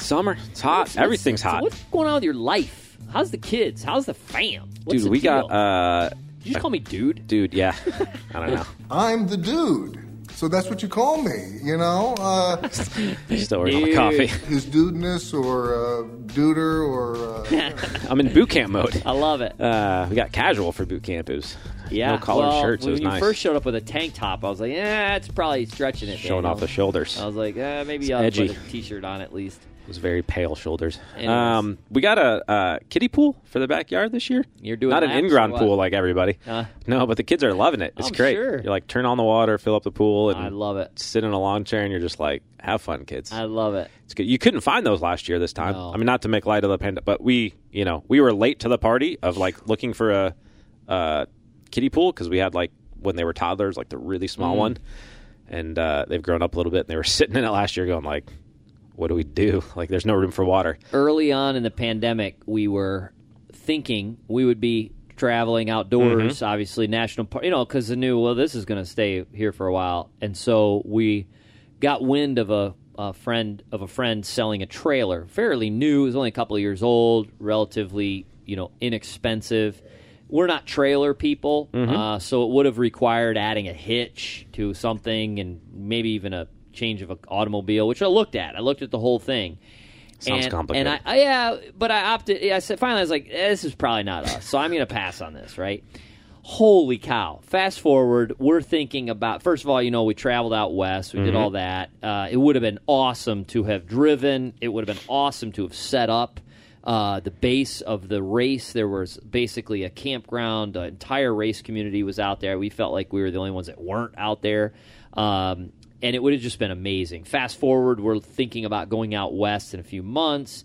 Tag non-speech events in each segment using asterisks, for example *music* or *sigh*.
Summer. It's hot. What's- Everything's what's- hot. What's going on with your life? How's the kids? How's the fam? What's dude, the we deal? got uh Did you just call me dude? dude, yeah. *laughs* I don't know. I'm the dude. So that's what you call me, you know? Uh, Still working on the Dude. coffee. his dudeness or uh, duder or. Uh, *laughs* I'm in boot camp mode. I love it. Uh, we got casual for boot camp. It was Yeah, no collared well, shirts. It When was you nice. first showed up with a tank top, I was like, "Yeah, it's probably stretching it." Showing Daniel. off the shoulders. I was like, eh, maybe It's I'll edgy. put a t-shirt on at least. Was very pale shoulders. Anyways. Um, we got a uh, kiddie pool for the backyard this year. You're doing not an in-ground pool like everybody. Uh, no, but the kids are loving it. It's I'm great. sure. You're like turn on the water, fill up the pool, and I love it. sit in a lawn chair, and you're just like, have fun, kids. I love it. It's good. You couldn't find those last year. This time, No. I mean, not to make light of the pandemic, but we, you know, we were late to the party of like looking for a, uh kiddie pool because we had like when they were toddlers, like the really small Mm. one, and uh, they've grown up a little bit. And they were *laughs* sitting in it last year, going like, "What do we do? *laughs* Like, there's no room for water." early on in the pandemic, we were thinking we would be traveling outdoors, Mm-hmm. obviously national park, you know, because the new well, this is going to stay here for a while, and so we got wind of a, a friend of a friend selling a trailer, fairly new, it was only a couple of years old, relatively, you know, inexpensive. We're not trailer people, Mm-hmm. uh, so it would have required adding a hitch to something and maybe even a change of an automobile, which I looked at. I looked at the whole thing. Sounds and, complicated. And I, I, yeah, but I opted. I said finally, I was like, eh, this is probably not us, so I'm going to pass on this. Right? Holy cow! Fast forward, we're thinking about. First of all, you know, we traveled out west. We did all that. Uh, it would have been awesome to have driven. It would have been awesome to have set up. Uh, the base of the race, there was basically a campground. The entire race community was out there. We felt like we were the only ones that weren't out there. Um, and it would have just been amazing. Fast forward, we're thinking about going out west in a few months.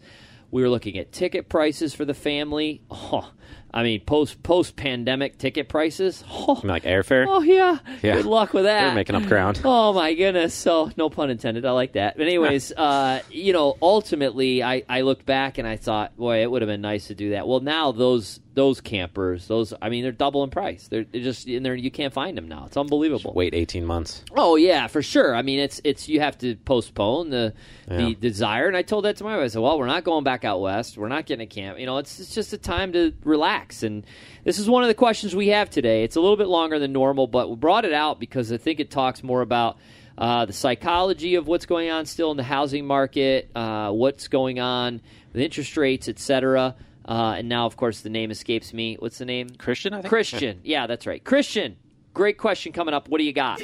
We were looking at ticket prices for the family. *laughs* Oh, I mean, post post pandemic ticket prices. *laughs* Oh, like airfare. oh yeah. Yeah. Good luck with that. They're making up ground. *laughs* Oh my goodness! So no pun intended. I like that. But anyways, *laughs* uh, you know, ultimately, I, I looked back and I thought, boy, it would have been nice to do that. Well, now those those campers, those I mean, they're double in price. They're, they're just in there. You can't find them now. It's unbelievable. Wait 18 months. Oh yeah, for sure. I mean, it's it's you have to postpone the Yeah. the desire. And I told that to my wife. I said, "Well, we're not going back out west. We're not getting a camp. You know, it's it's just a time to relax." And this is one of the questions we have today. It's a little bit longer than normal, but we brought it out because I think it talks more about. Uh, the psychology of what's going on still in the housing market, uh, what's going on with interest rates, et cetera. Uh, and now, of course, the name escapes me. What's the name? Christian, I think. Christian. Yeah, that's right. Christian. Great question coming up. What do you got?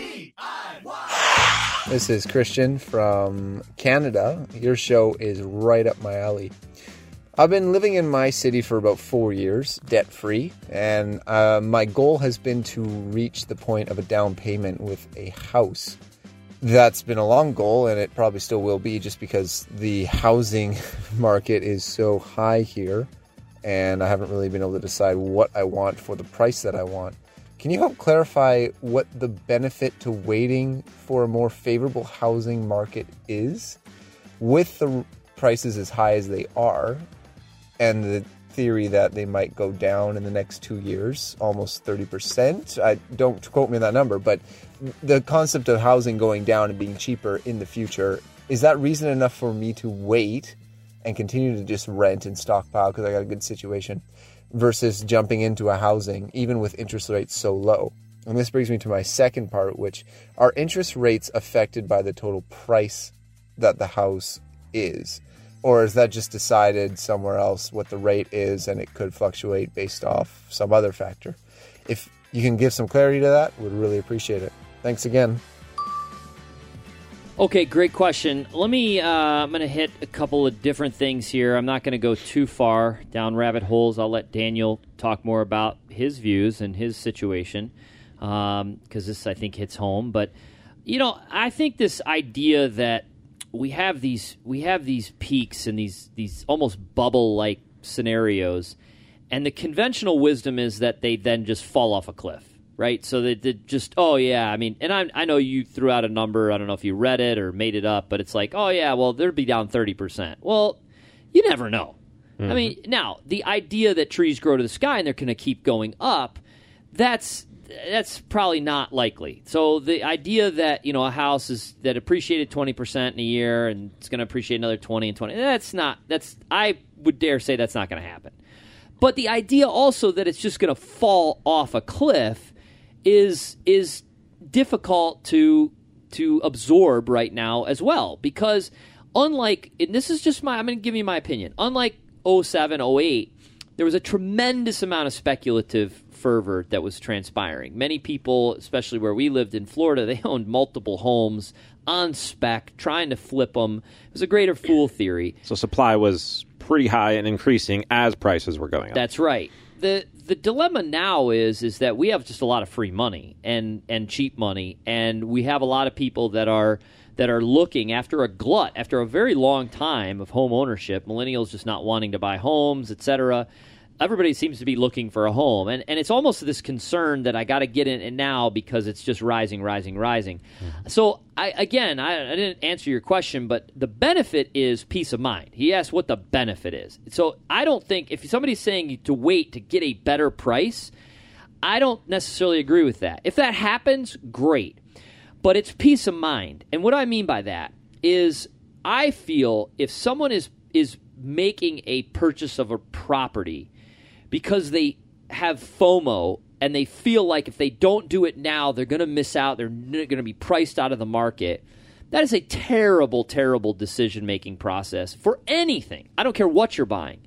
This is Christian from Canada. Your show is right up my alley. I've been living in my city for about four years, debt free, and uh, my goal has been to reach the point of a down payment with a house. That's been a long goal, and it probably still will be just because the housing *laughs* market is so high here, and I haven't really been able to decide what I want for the price that I want. Can you help clarify what the benefit to waiting for a more favorable housing market is? With the prices as high as they are, and the theory that they might go down in the next two years, almost 30%. I don't quote me on that number, but the concept of housing going down and being cheaper in the future, is that reason enough for me to wait and continue to just rent and stockpile because I got a good situation versus jumping into a housing, even with interest rates so low? And this brings me to my second part, which are interest rates affected by the total price that the house is? Or is that just decided somewhere else what the rate is and it could fluctuate based off some other factor? If you can give some clarity to that, would really appreciate it. Thanks again. Okay, great question. Let me. Uh, I'm going to hit a couple of different things here. I'm not going to go too far down rabbit holes. I'll let Daniel talk more about his views and his situation because this, I think, hits home. But you know, I think this idea that we have these we have these peaks and these these almost bubble like scenarios, and the conventional wisdom is that they then just fall off a cliff, right? So they, they just oh yeah, I mean, and I I know you threw out a number. I don't know if you read it or made it up, but it's like oh yeah, well they'd be down thirty percent. Well, you never know. I mm-hmm. mean, now the idea that trees grow to the sky and they're going to keep going up, that's that's probably not likely. So the idea that you know a house is that appreciated twenty percent in a year and it's going to appreciate another twenty and twenty, that's not. That's I would dare say that's not going to happen. But the idea also that it's just going to fall off a cliff is is difficult to to absorb right now as well because unlike and this is just my I'm going to give you my opinion. Unlike 07 08 there was a tremendous amount of speculative fervor that was transpiring. Many people, especially where we lived in Florida, *laughs* they owned multiple homes on spec, trying to flip them. It was a greater fool theory. So supply was pretty high and increasing as prices were going up. That's right. the The dilemma now is is that we have just a lot of free money and and cheap money, and we have a lot of people that are that are looking after a glut after a very long time of home ownership. Millennials just not wanting to buy homes, etc. Everybody seems to be looking for a home, and, and it's almost this concern that I got to get in it now because it's just rising, rising, rising. Mm-hmm. So I again, I, I didn't answer your question, but the benefit is peace of mind. He asked what the benefit is. So I don't think if somebody's saying to wait to get a better price, I don't necessarily agree with that. If that happens, great. But it's peace of mind. And what I mean by that is I feel if someone is is making a purchase of a property because they have FOMO and they feel like if they don't do it now, they're going to miss out. They're going to be priced out of the market. That is a terrible, terrible decision making process for anything. I don't care what you're buying.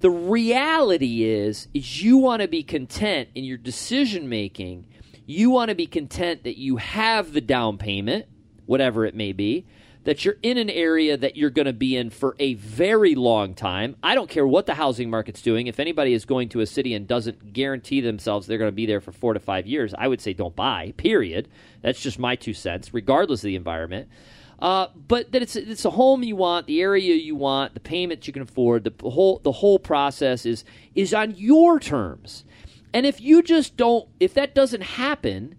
The reality is, is you want to be content in your decision making. You want to be content that you have the down payment, whatever it may be, that you're in an area that you're going to be in for a very long time. I don't care what the housing market's doing. If anybody is going to a city and doesn't guarantee themselves they're going to be there for four to five years, I would say don't buy, period. That's just my two cents, regardless of the environment. Uh, but that it's it's a home you want, the area you want, the payments you can afford, the whole the whole process is is on your terms. And if you just don't, if that doesn't happen,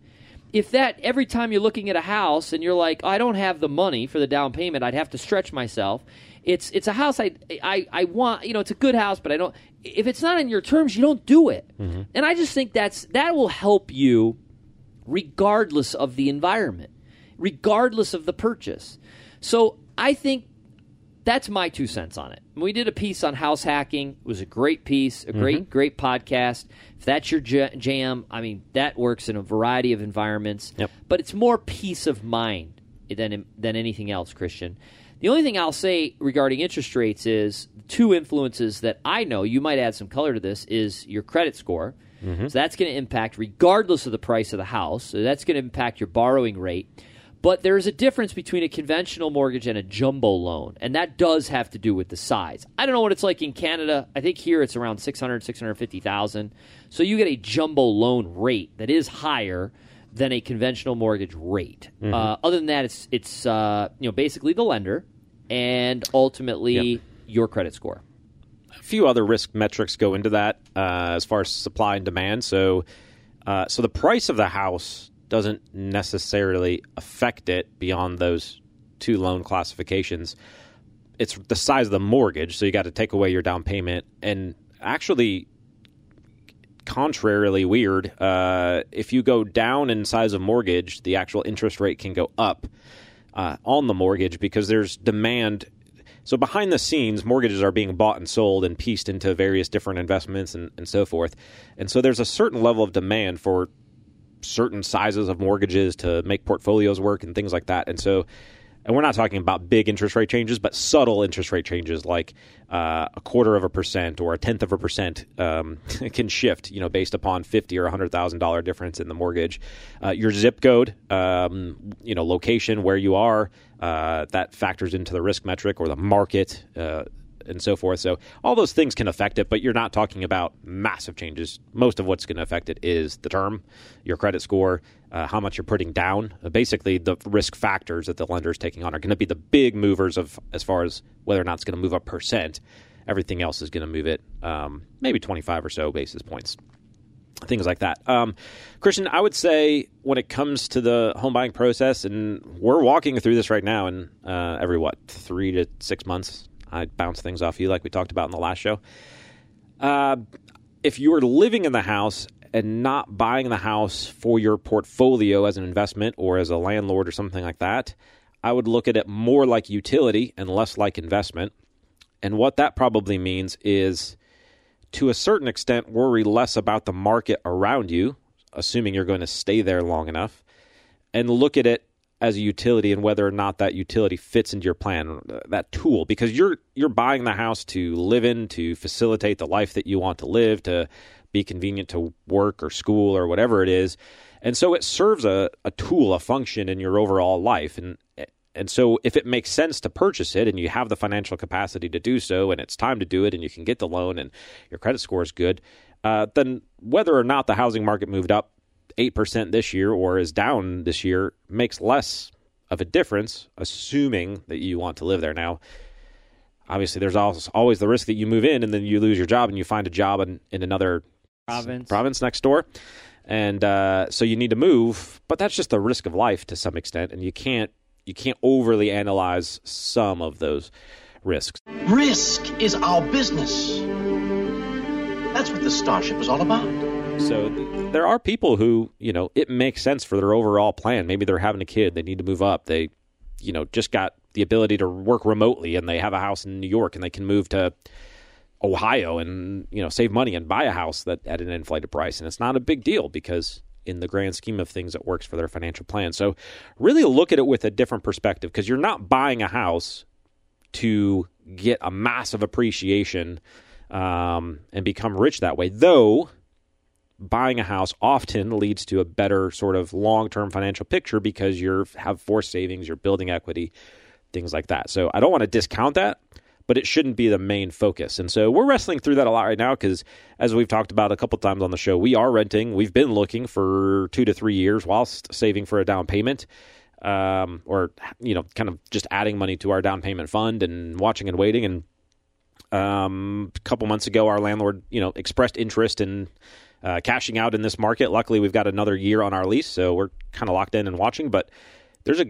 if that every time you're looking at a house and you're like, I don't have the money for the down payment, I'd have to stretch myself. It's it's a house I I I want, you know, it's a good house, but I don't. If it's not in your terms, you don't do it. Mm-hmm. And I just think that's that will help you, regardless of the environment, regardless of the purchase. So I think that's my two cents on it. We did a piece on house hacking. It was a great piece, a great, mm-hmm. great podcast. If that's your jam, I mean, that works in a variety of environments. Yep. But it's more peace of mind than than anything else, Christian. The only thing I'll say regarding interest rates is two influences that I know. You might add some color to this. Is your credit score. Mm-hmm. So that's going to impact regardless of the price of the house. So that's going to impact your borrowing rate. But there's a difference between a conventional mortgage and a jumbo loan, and that does have to do with the size. I don't know what it's like in Canada. I think here it's around 600, 650,000. So you get a jumbo loan rate that is higher than a conventional mortgage rate. Uh, other than that, it's it's uh, you know basically the lender and ultimately Yep. your credit score. a few other risk metrics go into that uh, as far as supply and demand. So, uh, so the price of the house doesn't necessarily affect it beyond those two loan classifications. It's the size of the mortgage, so you got to take away your down payment. And actually, contrarily weird, uh, if you go down in size of mortgage, the actual interest rate can go up uh, on the mortgage because there's demand. So behind the scenes, mortgages are being bought and sold and pieced into various different investments and, and so forth. And so there's a certain level of demand for certain sizes of mortgages to make portfolios work and things like that. And so, and we're not talking about big interest rate changes, but subtle interest rate changes like uh, a quarter of a percent or a tenth of a percent um, *laughs* can shift, you know, based upon fifty or hundred thousand dollar difference in the mortgage. Uh, your zip code, um, you know, location where you are, uh, that factors into the risk metric or the market. And so forth. So all those things can affect it, but you're not talking about massive changes. Most of what's going to affect it is the term, your credit score, uh, how much you're putting down. Uh, basically, the risk factors that the lender is taking on are going to be the big movers of as far as whether or not it's going to move up percent. Everything else is going to move it um, maybe 25 or so basis points. Things like that. Um, Christian, I would say when it comes to the home buying process, and we're walking through this right now, and uh, every what three to six months, I bounce things off you like we talked about in the last show. Uh, if you are living in the house and not buying the house for your portfolio as an investment or as a landlord or something like that, I would look at it more like utility and less like investment. And what that probably means is to a certain extent, worry less about the market around you, assuming you're going to stay there long enough, and look at it as a utility and whether or not that utility fits into your plan, that tool, because you're you're buying the house to live in, to facilitate the life that you want to live, to be convenient to work or school or whatever it is. And so it serves a, a tool, a function in your overall life. And and so if it makes sense to purchase it and you have the financial capacity to do so and it's time to do it and you can get the loan and your credit score is good, uh, then whether or not the housing market moved up 8% this year or is down this year makes less of a difference, assuming that you want to live there. Now, obviously, there's always the risk that you move in and then you lose your job and you find a job in, in another province. province next door. And uh, so you need to move, but that's just the risk of life to some extent, and you can't you can't overly analyze some of those risks. Risk is our business. That's what the Starship is all about. So th- there are people who, you know, it makes sense for their overall plan. Maybe they're having a kid, they need to move up. They, you know, just got the ability to work remotely and they have a house in New York and they can move to Ohio and, you know, save money and buy a house that at an inflated price. And it's not a big deal because in the grand scheme of things, it works for their financial plan. So really look at it with a different perspective because you're not buying a house to get a massive appreciation um, and become rich that way. Though buying a house often leads to a better sort of long-term financial picture because you have forced savings, you're building equity, things like that. So I don't want to discount that, but it shouldn't be the main focus. And so we're wrestling through that a lot right now because, as we've talked about a couple times on the show, we are renting. We've been looking for two to three years whilst saving for a down payment. Um, or you know, kind of just adding money to our down payment fund and watching and waiting. And um, a couple months ago, our landlord, you know, expressed interest in uh, cashing out in this market. Luckily, we've got another year on our lease, so we're kind of locked in and watching. But there's a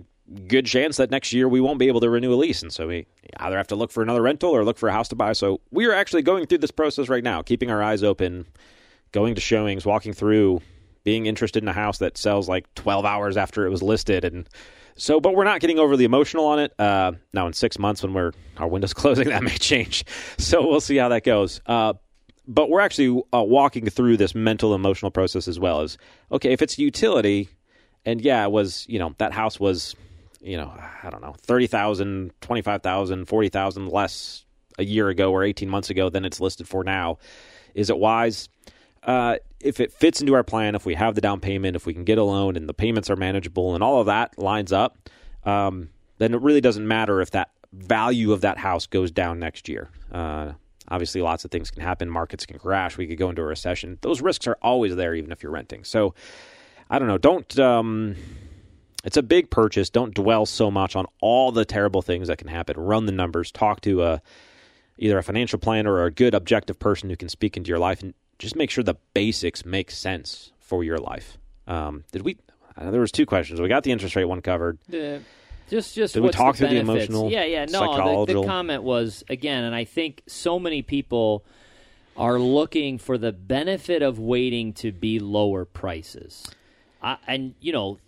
good chance that next year we won't be able to renew a lease. And so we either have to look for another rental or look for a house to buy. So we are actually going through this process right now, keeping our eyes open, going to showings, walking through, being interested in a house that sells like 12 hours after it was listed. And so, but we're not getting overly emotional on it. Uh, now, in six months, when we're our window's *laughs* closing, that may change. So we'll see how that goes. Uh, but we're actually uh, walking through this mental emotional process as well as okay if it's utility and yeah it was you know that house was you know, I don't know, 30,000, 25,000, 40,000 less a year ago or 18 months ago than it's listed for now. Is it wise? Uh, if it fits into our plan, if we have the down payment, if we can get a loan and the payments are manageable and all of that lines up, um, then it really doesn't matter if that value of that house goes down next year. Uh, obviously, lots of things can happen. Markets can crash. We could go into a recession. Those risks are always there, even if you're renting. So, I don't know. Don't. Um, it's a big purchase. Don't dwell so much on all the terrible things that can happen. Run the numbers. Talk to a either a financial planner or a good objective person who can speak into your life, and just make sure the basics make sense for your life. Um, did we? there was two questions. We got the interest rate one covered. The, just, just did we talk the through benefits? the emotional? Yeah, yeah. No, the, the comment was again, and I think so many people are looking for the benefit of waiting to be lower prices. I, and you know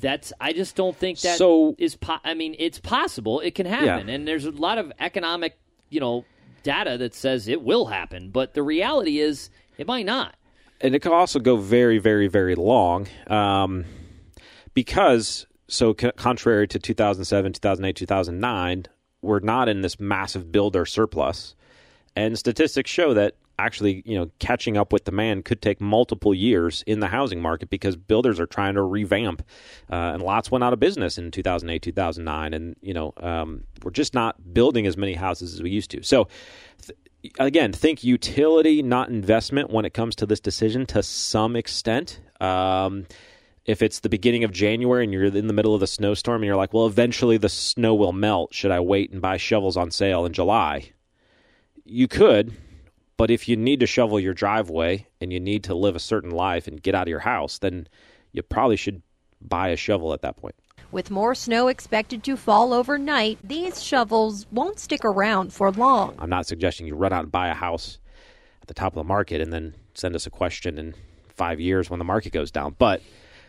that's I just don't think that so, is. Po- I mean, it's possible. It can happen, yeah. and there's a lot of economic, you know, data that says it will happen. But the reality is, it might not. And it could also go very, very, very long, um, because so c- contrary to 2007, 2008, 2009, we're not in this massive builder surplus, and statistics show that actually, you know, catching up with demand could take multiple years in the housing market because builders are trying to revamp, uh, and lots went out of business in 2008, 2009, and you know, um, we're just not building as many houses as we used to. So. Th- again, think utility, not investment, when it comes to this decision to some extent. Um, if it's the beginning of January and you're in the middle of the snowstorm and you're like, well, eventually the snow will melt. Should I wait and buy shovels on sale in July? You could, but if you need to shovel your driveway and you need to live a certain life and get out of your house, then you probably should buy a shovel at that point. With more snow expected to fall overnight, these shovels won't stick around for long. I'm not suggesting you run out and buy a house at the top of the market and then send us a question in five years when the market goes down. But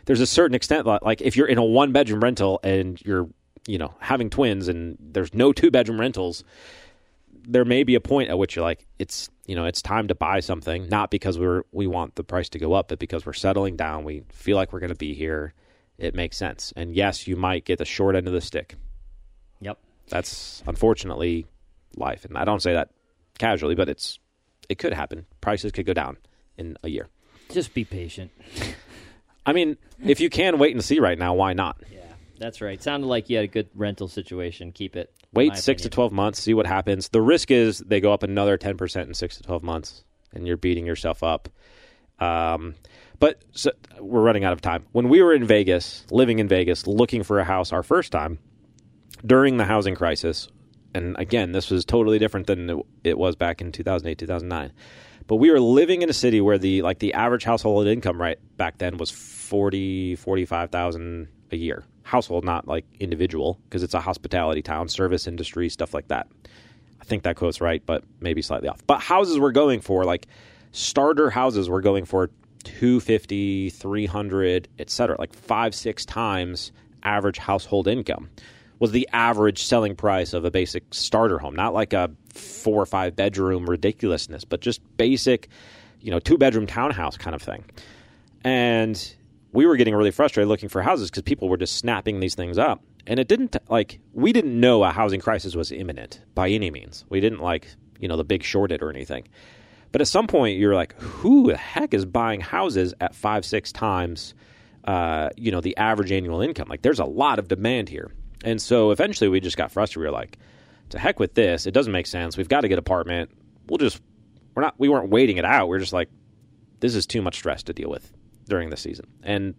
there's a certain extent, like if you're in a one bedroom rental and you're, you know, having twins and there's no two bedroom rentals, there may be a point at which you're like, it's, you know, it's time to buy something, not because we're, we want the price to go up, but because we're settling down. We feel like we're going to be here. It makes sense. And yes, you might get the short end of the stick. Yep. That's unfortunately life. And I don't say that casually, but it's, it could happen. Prices could go down in a year. Just be patient. *laughs* I mean, if you can wait and see right now, why not? Yeah, that's right. Sounded like you had a good rental situation. Keep it. Wait six to 12 months, see what happens. The risk is they go up another 10% in six to 12 months, and you're beating yourself up. Um, but so, we're running out of time. When we were in Vegas, living in Vegas, looking for a house our first time during the housing crisis, and again, this was totally different than it- it was back in 2008, 2009. But we were living in a city where the like the average household income right back then was 40, 45,000 a year. Household, not like individual, because it's a hospitality town, service industry, stuff like that. I think that quote's right, but maybe slightly off. But houses were going for like starter houses were going for 250, 300, et cetera, like five, six times average household income was the average selling price of a basic starter home, not like a four or five bedroom ridiculousness, but just basic, you know, two bedroom townhouse kind of thing. And we were getting really frustrated looking for houses because people were just snapping these things up. And it didn't like we didn't know a housing crisis was imminent by any means. We didn't like, you know, the big shorted or anything. But at some point you're like, who the heck is buying houses at five, six times uh, you know, the average annual income? Like there's a lot of demand here. And so eventually we just got frustrated. We were like, to heck with this. It doesn't make sense. We've got to get apartment. We'll just we're not we weren't waiting it out. We're just like, this is too much stress to deal with during the season. And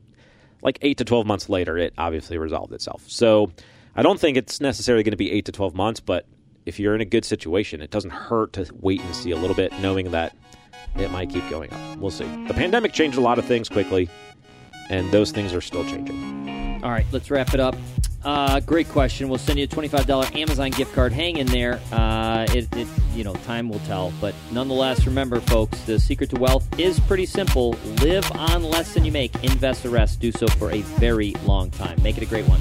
like eight to 12 months later, it obviously resolved itself. So I don't think it's necessarily going to be eight to 12 months, but if you're in a good situation, it doesn't hurt to wait and see a little bit, knowing that it might keep going up. We'll see. The pandemic changed a lot of things quickly, and those things are still changing. All right, let's wrap it up. Uh, great question. We'll send you a twenty-five dollar Amazon gift card. Hang in there. Uh, it, it, you know, time will tell. But nonetheless, remember, folks, the secret to wealth is pretty simple. Live on less than you make. Invest the rest. Do so for a very long time. Make it a great one.